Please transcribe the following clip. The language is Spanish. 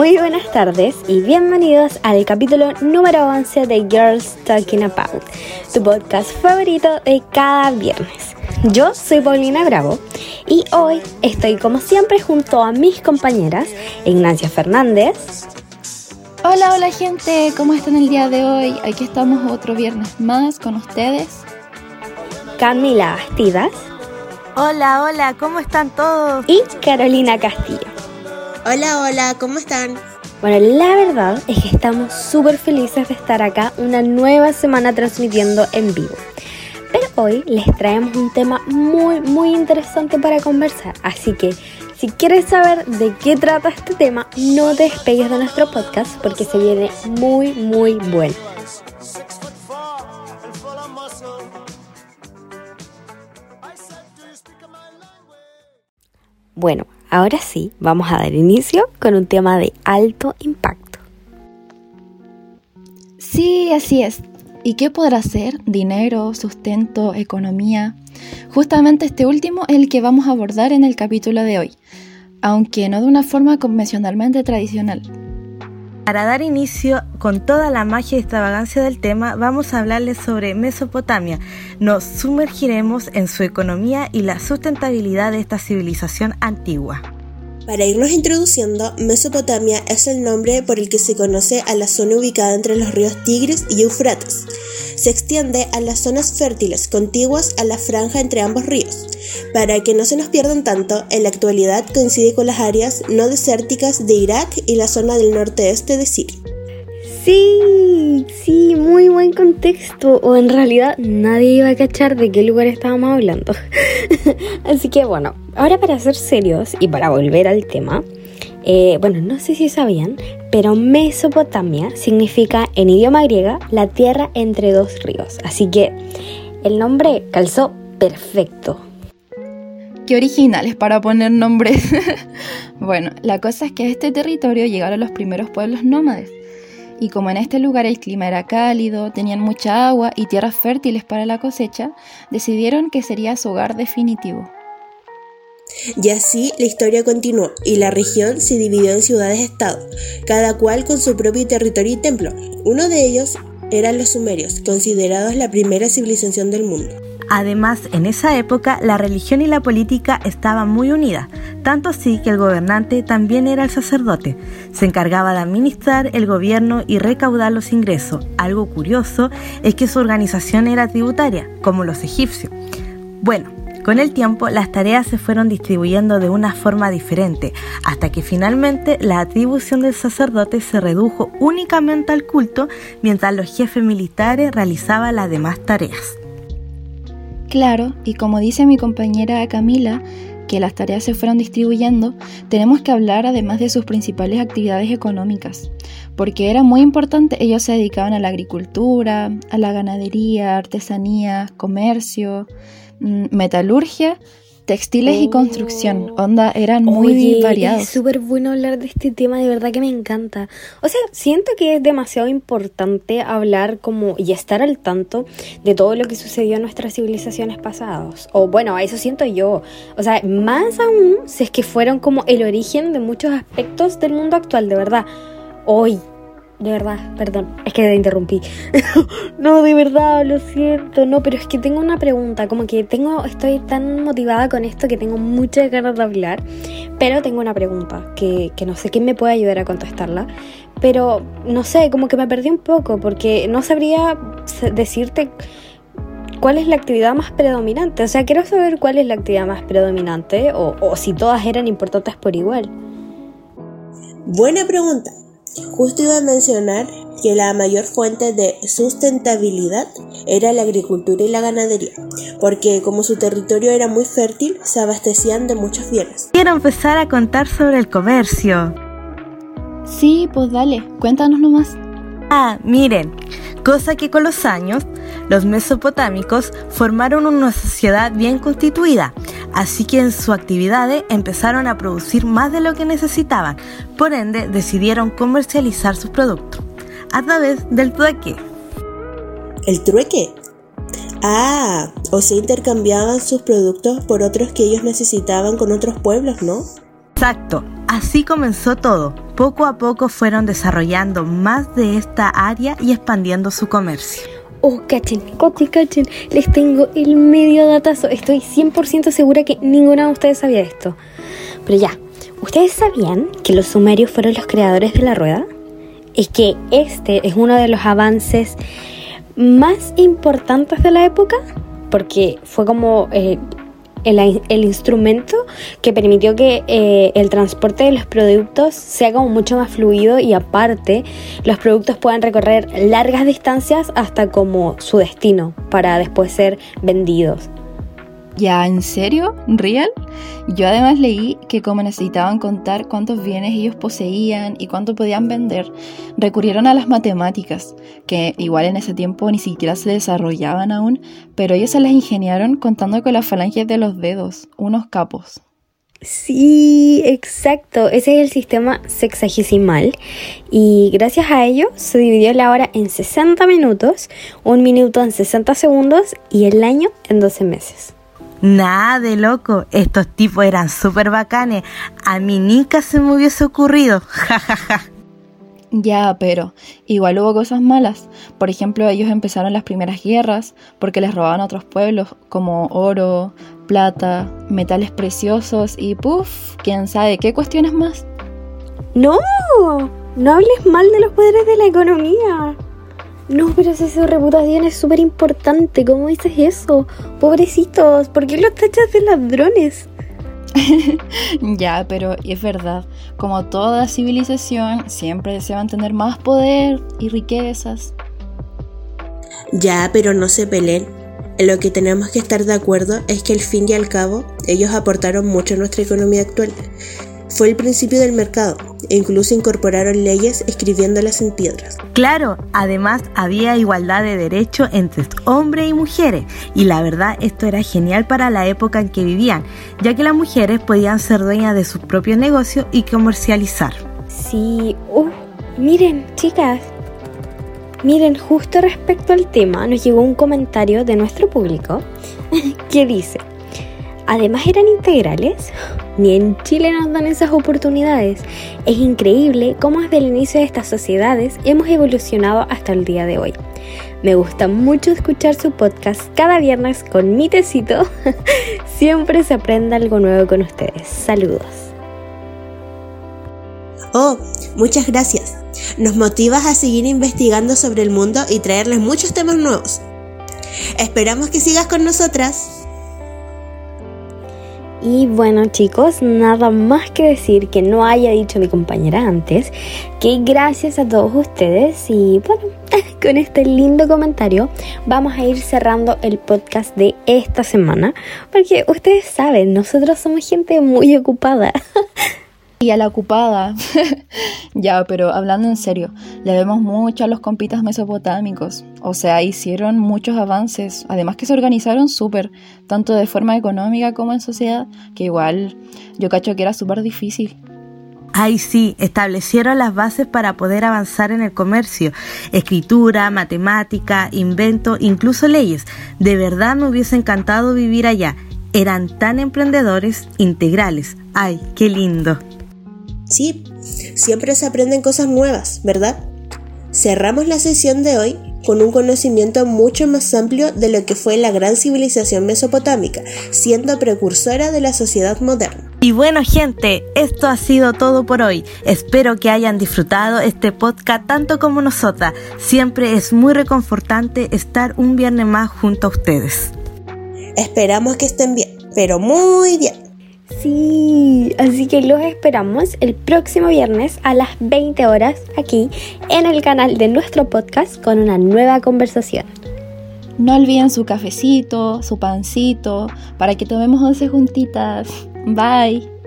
Muy buenas tardes y bienvenidos al capítulo número 11 de Girls Talking About, tu podcast favorito de cada viernes. Yo soy Paulina Bravo y hoy estoy como siempre junto a mis compañeras Ignacia Fernández. Hola, hola gente, ¿cómo están el día de hoy? Aquí estamos otro viernes más con ustedes. Camila Bastidas. Hola, hola, ¿cómo están todos? Y Carolina Castillo. Hola, hola, ¿cómo están? Bueno, la verdad es que estamos súper felices de estar acá una nueva semana transmitiendo en vivo. Pero hoy les traemos un tema muy, muy interesante para conversar. Así que si quieres saber de qué trata este tema, no te despegues de nuestro podcast porque se viene muy, muy bueno. Bueno, ahora sí, vamos a dar inicio con un tema de alto impacto. Sí, así es. ¿Y qué podrá ser? Dinero, sustento, economía. Justamente este último es el que vamos a abordar en el capítulo de hoy, aunque no de una forma convencionalmente tradicional. Para dar inicio con toda la magia y extravagancia del tema, vamos a hablarles sobre Mesopotamia. Nos sumergiremos en su economía y la sustentabilidad de esta civilización antigua. Para irnos introduciendo, Mesopotamia es el nombre por el que se conoce a la zona ubicada entre los ríos Tigris y Eufrates. Se extiende a las zonas fértiles contiguas a la franja entre ambos ríos. Para que no se nos pierdan tanto, en la actualidad coincide con las áreas no desérticas de Irak y la zona del norte-este de Siria. Sí, sí, muy buen contexto. O en realidad nadie iba a cachar de qué lugar estábamos hablando. Así que bueno, ahora para ser serios y para volver al tema, eh, bueno, no sé si sabían, pero Mesopotamia significa en idioma griega la tierra entre dos ríos. Así que el nombre calzó perfecto. Qué originales para poner nombres. bueno, la cosa es que a este territorio llegaron los primeros pueblos nómades y como en este lugar el clima era cálido, tenían mucha agua y tierras fértiles para la cosecha, decidieron que sería su hogar definitivo. Y así la historia continuó y la región se dividió en ciudades-estado, cada cual con su propio territorio y templo. Uno de ellos eran los sumerios, considerados la primera civilización del mundo. Además, en esa época la religión y la política estaban muy unidas, tanto así que el gobernante también era el sacerdote. Se encargaba de administrar el gobierno y recaudar los ingresos. Algo curioso es que su organización era tributaria, como los egipcios. Bueno, con el tiempo las tareas se fueron distribuyendo de una forma diferente, hasta que finalmente la atribución del sacerdote se redujo únicamente al culto, mientras los jefes militares realizaban las demás tareas. Claro, y como dice mi compañera Camila, que las tareas se fueron distribuyendo, tenemos que hablar además de sus principales actividades económicas, porque era muy importante, ellos se dedicaban a la agricultura, a la ganadería, artesanía, comercio, metalurgia textiles y construcción. Oh. Onda, eran muy Oye, variados. Es súper bueno hablar de este tema, de verdad que me encanta. O sea, siento que es demasiado importante hablar como y estar al tanto de todo lo que sucedió en nuestras civilizaciones pasadas. O bueno, eso siento yo. O sea, más aún si es que fueron como el origen de muchos aspectos del mundo actual, de verdad. Hoy, de verdad, perdón, es que te interrumpí. no, de verdad, lo siento. No, pero es que tengo una pregunta, como que tengo, estoy tan motivada con esto que tengo muchas ganas de hablar, pero tengo una pregunta que, que no sé quién me puede ayudar a contestarla, pero no sé, como que me perdí un poco porque no sabría decirte cuál es la actividad más predominante. O sea, quiero saber cuál es la actividad más predominante o, o si todas eran importantes por igual. Buena pregunta. Justo iba a mencionar que la mayor fuente de sustentabilidad era la agricultura y la ganadería, porque como su territorio era muy fértil, se abastecían de muchos bienes. Quiero empezar a contar sobre el comercio. Sí, pues dale, cuéntanos nomás. Ah, miren, cosa que con los años los mesopotámicos formaron una sociedad bien constituida, así que en sus actividades empezaron a producir más de lo que necesitaban, por ende decidieron comercializar sus productos a través del trueque. ¿El trueque? Ah, o se intercambiaban sus productos por otros que ellos necesitaban con otros pueblos, ¿no? Exacto, Así comenzó todo. Poco a poco fueron desarrollando más de esta área y expandiendo su comercio. Oh, cachen, cachen, cachen, les tengo el medio datazo. Estoy 100% segura que ninguna de ustedes sabía esto. Pero ya, ¿ustedes sabían que los sumerios fueron los creadores de la rueda? Es que este es uno de los avances más importantes de la época, porque fue como eh, el, instrumento que permitió que eh, el transporte de los productos sea como mucho más fluido y aparte los productos puedan recorrer largas distancias hasta como su destino para después ser vendidos. ¿Ya en serio? ¿Real? Yo además leí que como necesitaban contar cuántos bienes ellos poseían y cuánto podían vender, recurrieron a las matemáticas, que igual en ese tiempo ni siquiera se desarrollaban aún, pero ellos se las ingeniaron contando con las falanges de los dedos, unos capos. Sí, exacto. Ese es el sistema sexagesimal. Y gracias a ello se dividió la hora en 60 minutos, un minuto en 60 segundos y el año en 12 meses. Nada de loco, estos tipos eran súper bacanes. A mí nunca se me hubiese ocurrido. Ja, Ya, pero igual hubo cosas malas. Por ejemplo, ellos empezaron las primeras guerras porque les robaban a otros pueblos como oro, plata, metales preciosos y puff, quién sabe qué cuestiones más. No, no hables mal de los poderes de la economía. No, pero si su reputación es súper importante. ¿Cómo dices eso? Pobrecitos, ¿por qué los tachas de ladrones? ya, pero es verdad. Como toda civilización, siempre desean tener más poder y riquezas. Ya, pero no se peleen. En lo que tenemos que estar de acuerdo es que al fin y al cabo, ellos aportaron mucho a nuestra economía actual. Fue el principio del mercado e incluso incorporaron leyes escribiéndolas en piedras. Claro, además había igualdad de derecho entre hombres y mujeres y la verdad esto era genial para la época en que vivían, ya que las mujeres podían ser dueñas de sus propios negocios y comercializar. Sí, uh, miren chicas, miren justo respecto al tema nos llegó un comentario de nuestro público que dice, además eran integrales. Ni en Chile nos dan esas oportunidades. Es increíble cómo desde el inicio de estas sociedades hemos evolucionado hasta el día de hoy. Me gusta mucho escuchar su podcast cada viernes con mi tecito. Siempre se aprende algo nuevo con ustedes. Saludos. Oh, muchas gracias. Nos motivas a seguir investigando sobre el mundo y traerles muchos temas nuevos. Esperamos que sigas con nosotras. Y bueno chicos, nada más que decir que no haya dicho mi compañera antes, que gracias a todos ustedes y bueno, con este lindo comentario vamos a ir cerrando el podcast de esta semana, porque ustedes saben, nosotros somos gente muy ocupada. Y a la ocupada. ya, pero hablando en serio, le vemos mucho a los compitas mesopotámicos. O sea, hicieron muchos avances. Además que se organizaron súper, tanto de forma económica como en sociedad, que igual yo cacho que era súper difícil. Ay, sí, establecieron las bases para poder avanzar en el comercio, escritura, matemática, invento, incluso leyes. De verdad me hubiese encantado vivir allá. Eran tan emprendedores integrales. Ay, qué lindo. Sí, siempre se aprenden cosas nuevas, ¿verdad? Cerramos la sesión de hoy con un conocimiento mucho más amplio de lo que fue la gran civilización mesopotámica, siendo precursora de la sociedad moderna. Y bueno gente, esto ha sido todo por hoy. Espero que hayan disfrutado este podcast tanto como nosotras. Siempre es muy reconfortante estar un viernes más junto a ustedes. Esperamos que estén bien, pero muy bien. Sí, así que los esperamos el próximo viernes a las 20 horas aquí en el canal de nuestro podcast con una nueva conversación. No olviden su cafecito, su pancito, para que tomemos once juntitas. Bye.